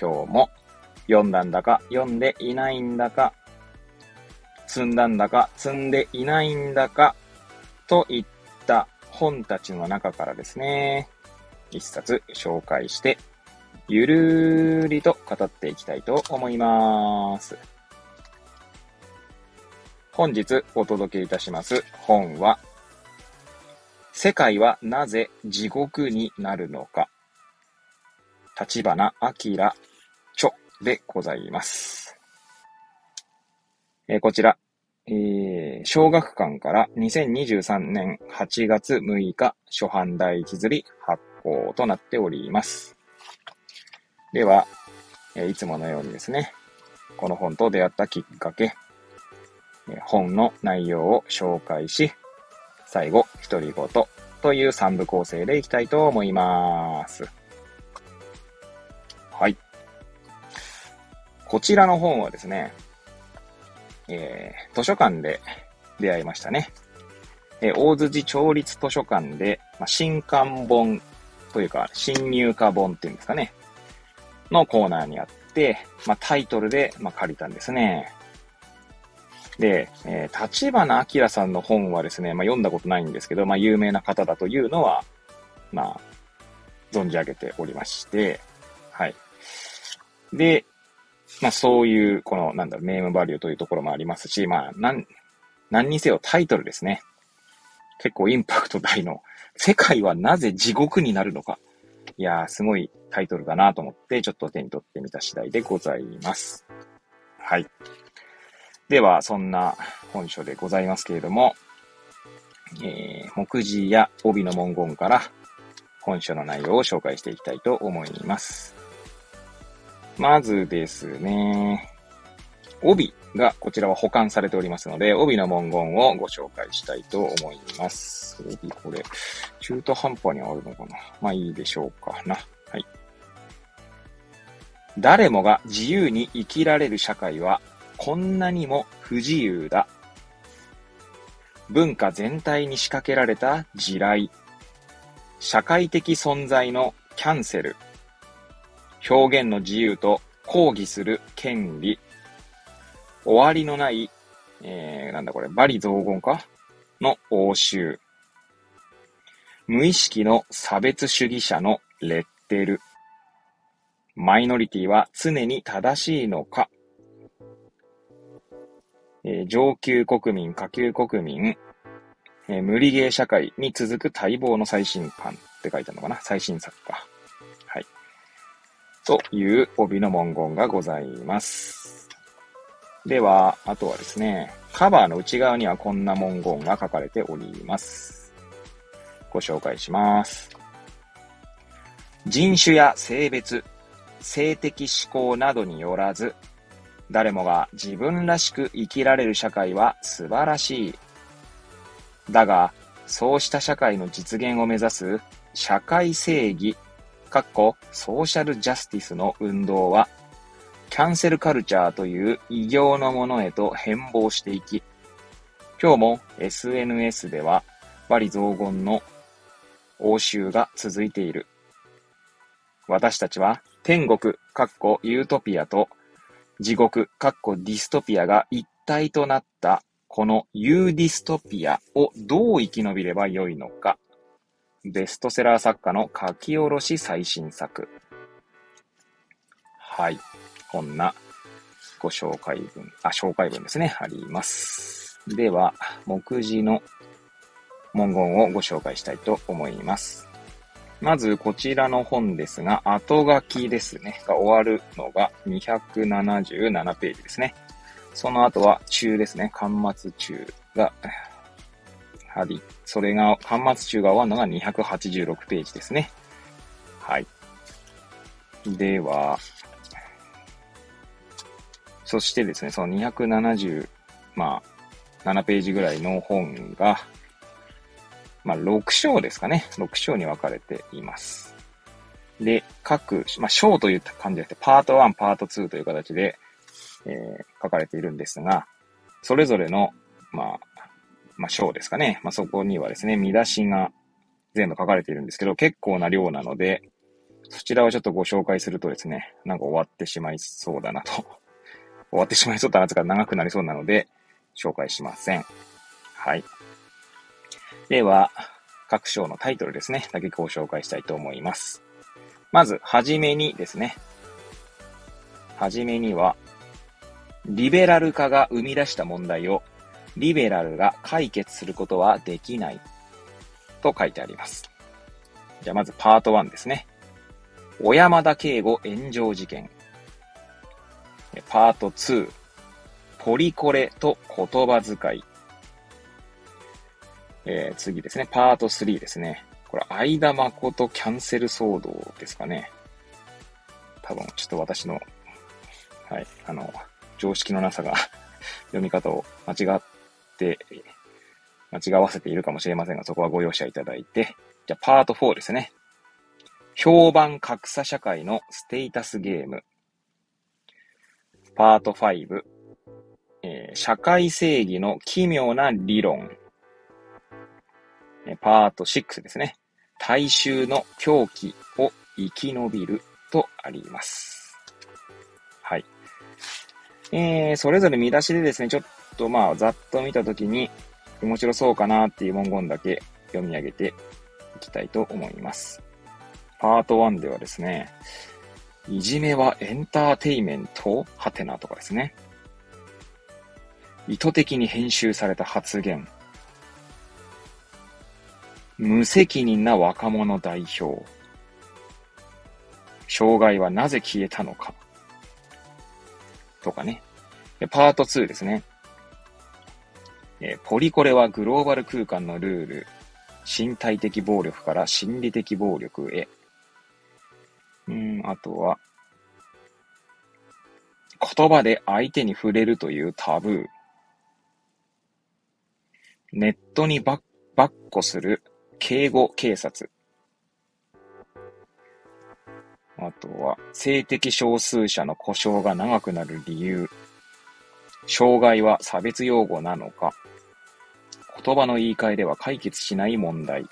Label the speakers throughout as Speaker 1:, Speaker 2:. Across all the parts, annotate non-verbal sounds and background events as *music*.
Speaker 1: 今日も読んだんだか読んでいないんだか、積んだんだか積んでいないんだか、といった本たちの中からですね、一冊紹介して、ゆるーりと語っていきたいと思います。本日お届けいたします本は、世界はなぜ地獄になるのか、立花明でございます。えー、こちら、えー、小学館から2023年8月6日初版第一釣り発行となっております。では、えー、いつものようにですね、この本と出会ったきっかけ、え、本の内容を紹介し、最後、独り言という3部構成でいきたいと思います。はい。こちらの本はですね、えー、図書館で出会いましたね。えー、大辻町立図書館で、まあ、新刊本というか、新入荷本っていうんですかね、のコーナーにあって、まあ、タイトルで、まあ、借りたんですね。で、えー、立花明さんの本はですね、まあ、読んだことないんですけど、まあ、有名な方だというのは、まあ、存じ上げておりまして、はい。で、まあそういう、この、なんだろう、ネームバリューというところもありますし、まあ、なん、何にせよタイトルですね。結構インパクト大の、世界はなぜ地獄になるのか。いやー、すごいタイトルだなと思って、ちょっと手に取ってみた次第でございます。はい。では、そんな本書でございますけれども、えー、目次や帯の文言から本書の内容を紹介していきたいと思います。まずですね、帯がこちらは保管されておりますので、帯の文言をご紹介したいと思います。帯これ、中途半端にあるのかなまあいいでしょうかな。はい。誰もが自由に生きられる社会はこんなにも不自由だ。文化全体に仕掛けられた地雷。社会的存在のキャンセル。表現の自由と抗議する権利。終わりのない、えー、なんだこれ、バリ雑言か？の応酬。無意識の差別主義者のレッテル。マイノリティは常に正しいのか？えー、上級国民、下級国民、えー、無理ゲー社会に続く待望の最新刊って書いてあるのかな？最新作か。という帯の文言がございます。では、あとはですね、カバーの内側にはこんな文言が書かれております。ご紹介します。人種や性別、性的思考などによらず、誰もが自分らしく生きられる社会は素晴らしい。だが、そうした社会の実現を目指す社会正義かっこソーシャルジャスティスの運動は、キャンセルカルチャーという異形のものへと変貌していき、今日も SNS では、罵詈雑言の応酬が続いている。私たちは天国、かっこユートピアと地獄、かっこディストピアが一体となったこのユーディストピアをどう生き延びればよいのか。ベストセラー作家の書き下ろし最新作。はい。こんなご紹介文、あ、紹介文ですね、あります。では、目次の文言をご紹介したいと思います。まず、こちらの本ですが、後書きですね、が終わるのが277ページですね。その後は中ですね、巻末中があり、それが、端末中が終わるのが286ページですね。はい。では、そしてですね、その270、まあ、7ページぐらいの本が、まあ、6章ですかね。6章に分かれています。で、各、まあ、章といった感じで、パート1、パート2という形で、えー、書かれているんですが、それぞれの、まあ、まあ、章ですかね。まあ、そこにはですね、見出しが全部書かれているんですけど、結構な量なので、そちらをちょっとご紹介するとですね、なんか終わってしまいそうだなと。*laughs* 終わってしまいそうだなとか長くなりそうなので、紹介しません。はい。では、各章のタイトルですね、だけご紹介したいと思います。まず、はじめにですね。はじめには、リベラル化が生み出した問題を、リベラルが解決することはできない。と書いてあります。じゃあまずパート1ですね。小山田圭吾炎上事件。パート2。ポリコレと言葉遣い。えー、次ですね。パート3ですね。これ、相田誠キャンセル騒動ですかね。多分、ちょっと私の、はい、あの、常識のなさが読み方を間違って、間違わせているかもしれませんが、そこはご容赦いただいて、じゃあ、パート4ですね。評判格差社会のステータスゲーム。パート5、えー、社会正義の奇妙な理論。パート6ですね。大衆の狂気を生き延びるとあります。はい。えー、それぞれ見出しでですね、ちょっとまあ、ざっと見たときに、面白そうかなっていう文言だけ読み上げていきたいと思います。パート1ではですね、いじめはエンターテイメント？はてなとかですね。意図的に編集された発言。無責任な若者代表。障害はなぜ消えたのか。とかね。パート2ですね。えー、ポリコレはグローバル空間のルール。身体的暴力から心理的暴力へ。うん、あとは、言葉で相手に触れるというタブー。ネットにばっ、ばっこする敬語警察。あとは、性的少数者の故障が長くなる理由。障害は差別用語なのか？言葉の言い換えでは解決しない問題。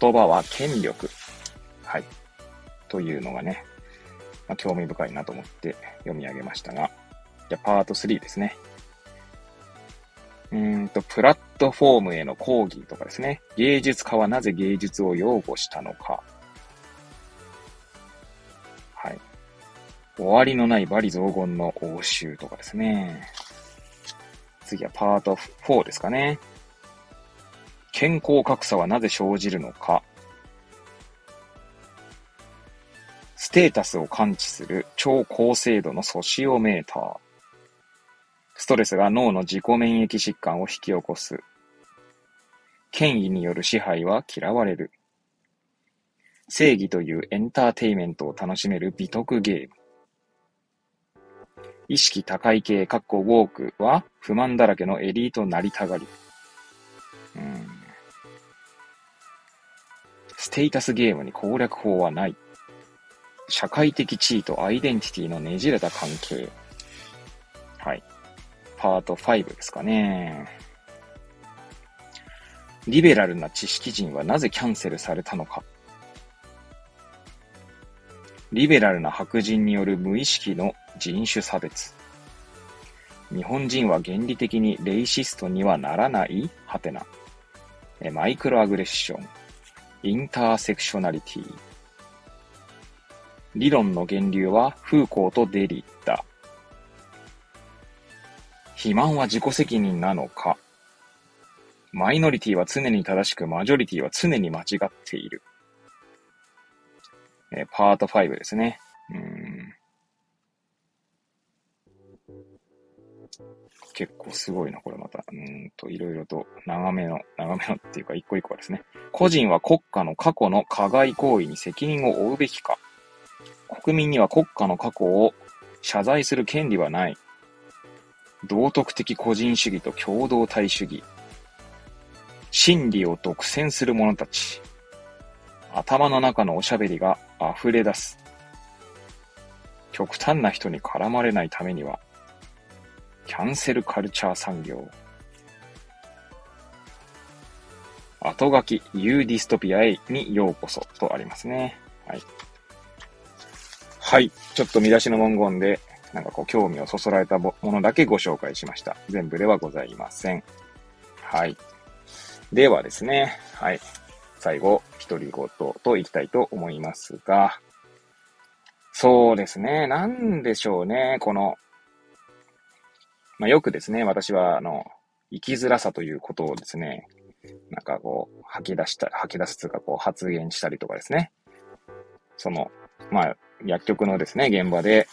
Speaker 1: 言葉は権力。はい。というのがね、まあ、興味深いなと思って読み上げましたが、じゃパート3ですね。うんと、プラットフォームへの抗議とかですね。芸術家はなぜ芸術を擁護したのか。終わりのないバリ雑言の応酬とかですね。次はパート4ですかね。健康格差はなぜ生じるのか。ステータスを感知する超高精度のソシオメーター。ストレスが脳の自己免疫疾患を引き起こす。権威による支配は嫌われる。正義というエンターテイメントを楽しめる美徳ゲーム。意識高い系、かっこウォークは不満だらけのエリートなりたがり。うん。ステータスゲームに攻略法はない。社会的地位とアイデンティティのねじれた関係。はい。パート5ですかね。リベラルな知識人はなぜキャンセルされたのか。リベラルな白人による無意識の人種差別。日本人は原理的にレイシストにはならない？はてな。マイクロアグレッション。インターセクショナリティ。理論の源流はフーコーとデリッタ。肥満は自己責任なのか？マイノリティは常に正しく、マジョリティは常に間違っている。え、パート5ですね。うん結構すごいな、これまた。うんと、いろいろと長めの、長めのっていうか一個一個はですね。個人は国家の過去の加害行為に責任を負うべきか。国民には国家の過去を謝罪する権利はない。道徳的個人主義と共同体主義。真理を独占する者たち。頭の中のおしゃべりが溢れ出す。極端な人に絡まれないためには、キャンセルカルチャー産業。後書き、ユーディストピアへにようこそとありますね。はい。はい。ちょっと見出しの文言で、なんかこう、興味をそそられたものだけご紹介しました。全部ではございません。はい。ではですね、はい。最後、独り言といきたいと思いますが、そうですね、なんでしょうね、この、まあ、よくですね、私は、あの、生きづらさということをですね、なんかこう、吐き出した、吐き出すというか、こう、発言したりとかですね。その、まあ、薬局のですね、現場で、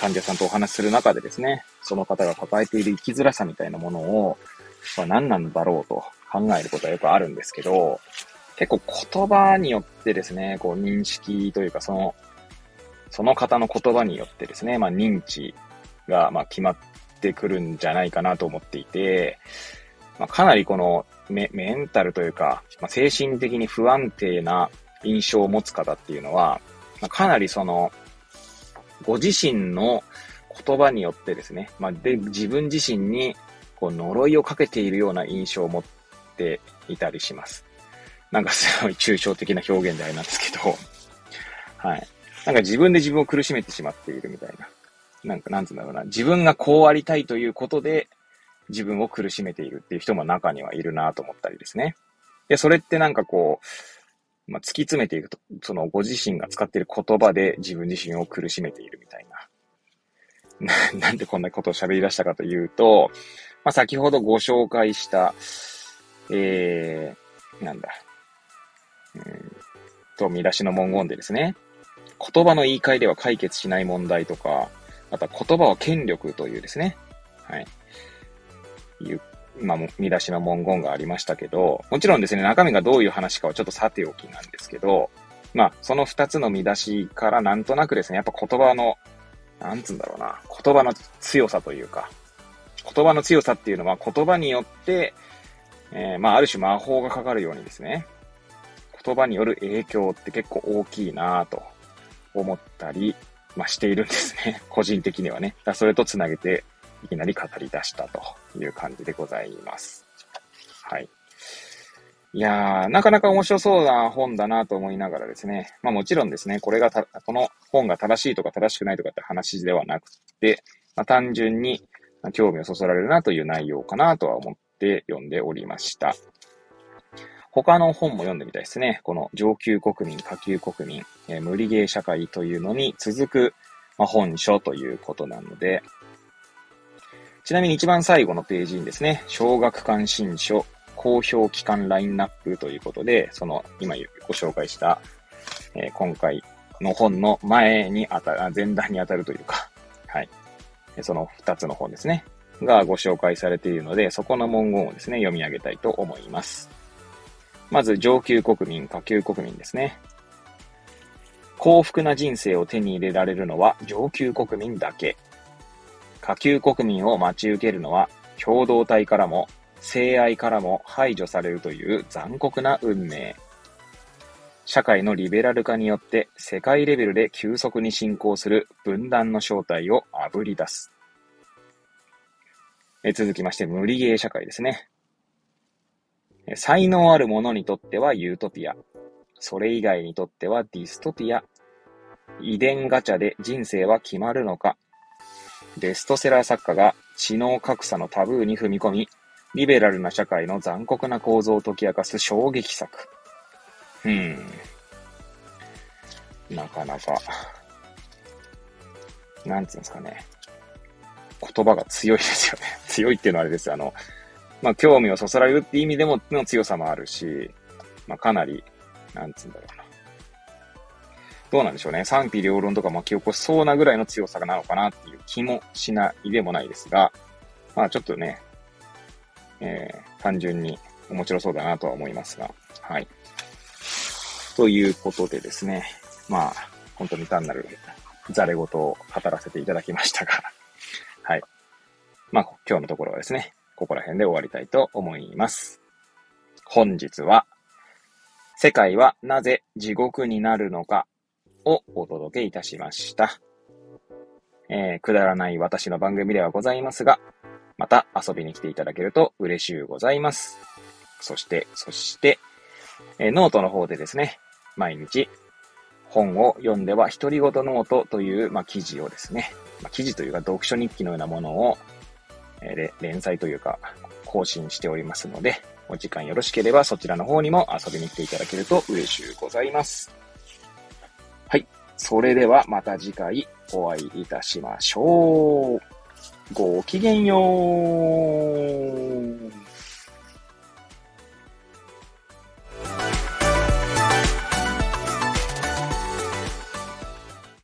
Speaker 1: 患者さんとお話しする中でですね、その方が抱えている生きづらさみたいなものを、まあ、何なんだろうと考えることはよくあるんですけど、結構言葉によってですね、こう認識というか、その、その方の言葉によってですね、まあ認知が、まあ決まってくるんじゃないかなと思っていて、まあ、かなりこのメメンタルというか、まあ、精神的に不安定な印象を持つ方っていうのは、まあ、かなりその、ご自身の言葉によってですね、まあ、で、自分自身に、こう、呪いをかけているような印象を持っていたりします。なんかすごい抽象的な表現であれなんですけど、はい。なんか自分で自分を苦しめてしまっているみたいな。なんか、なんつうんだろうな。自分がこうありたいということで、自分を苦しめているっていう人も中にはいるなと思ったりですね。で、それってなんかこう、まあ、突き詰めていくと、そのご自身が使っている言葉で自分自身を苦しめているみたいな。な *laughs* なんでこんなことを喋り出したかというと、まあ、先ほどご紹介した、えー、なんだ、うん。と、見出しの文言でですね、言葉の言い換えでは解決しない問題とか、あとは言葉は権力というですね、はい。いう、まあ、見出しの文言がありましたけど、もちろんですね、中身がどういう話かはちょっとさておきなんですけど、まあ、その二つの見出しからなんとなくですね、やっぱ言葉の、なんつうんだろうな、言葉の強さというか、言葉の強さっていうのは言葉によって、えー、まあ、ある種魔法がかかるようにですね、言葉による影響って結構大きいなぁと思ったり、まあ、しているんですね。*laughs* 個人的にはね。だそれとつなげて、いきなり語り出したという感じでございます。はい。いやー、なかなか面白そうな本だなと思いながらですね。まあもちろんですね、これがた、この本が正しいとか正しくないとかって話ではなくて、まあ、単純に興味をそそられるなという内容かなとは思って読んでおりました。他の本も読んでみたいですね。この上級国民、下級国民、えー、無理ゲー社会というのに続く、まあ、本書ということなので、ちなみに一番最後のページにですね、小学関心書、公表期間ラインナップということで、その今ご紹介した、えー、今回の本の前に当たる、前段に当たるというか、はい。その二つの本ですね、がご紹介されているので、そこの文言をですね、読み上げたいと思います。まず上級国民、下級国民ですね。幸福な人生を手に入れられるのは上級国民だけ。下級国民を待ち受けるのは共同体からも性愛からも排除されるという残酷な運命。社会のリベラル化によって世界レベルで急速に進行する分断の正体をあぶり出す。え続きまして、無理ゲー社会ですね。才能ある者にとってはユートピア。それ以外にとってはディストピア。遺伝ガチャで人生は決まるのか。ベストセラー作家が知能格差のタブーに踏み込み、リベラルな社会の残酷な構造を解き明かす衝撃作。うん。なかなか、なんつうんですかね。言葉が強いですよね。*laughs* 強いっていうのはあれですよ。あの、まあ、興味をそそられるって意味でもの強さもあるし、まあ、かなり、なんつうんだろうな。どうなんでしょうね。賛否両論とか巻き起こしそうなぐらいの強さなのかなっていう気もしないでもないですが、まあちょっとね、えー、単純に面白そうだなとは思いますが、はい。ということでですね、まあ、本当に単なるざれ言を語らせていただきましたが、*laughs* はい。まあ、今日のところはですね、ここら辺で終わりたいと思います。本日は、世界はなぜ地獄になるのかをお届けいたしました。えー、くだらない私の番組ではございますが、また遊びに来ていただけると嬉しゅうございます。そして、そして、えー、ノートの方でですね、毎日本を読んでは独り言ノートという、まあ、記事をですね、まあ、記事というか読書日記のようなものを、えー、連載というか更新しておりますので、お時間よろしければそちらの方にも遊びに来ていただけると嬉しゅうございます。はい。それではまた次回お会いいたしましょう。ごきげんよう。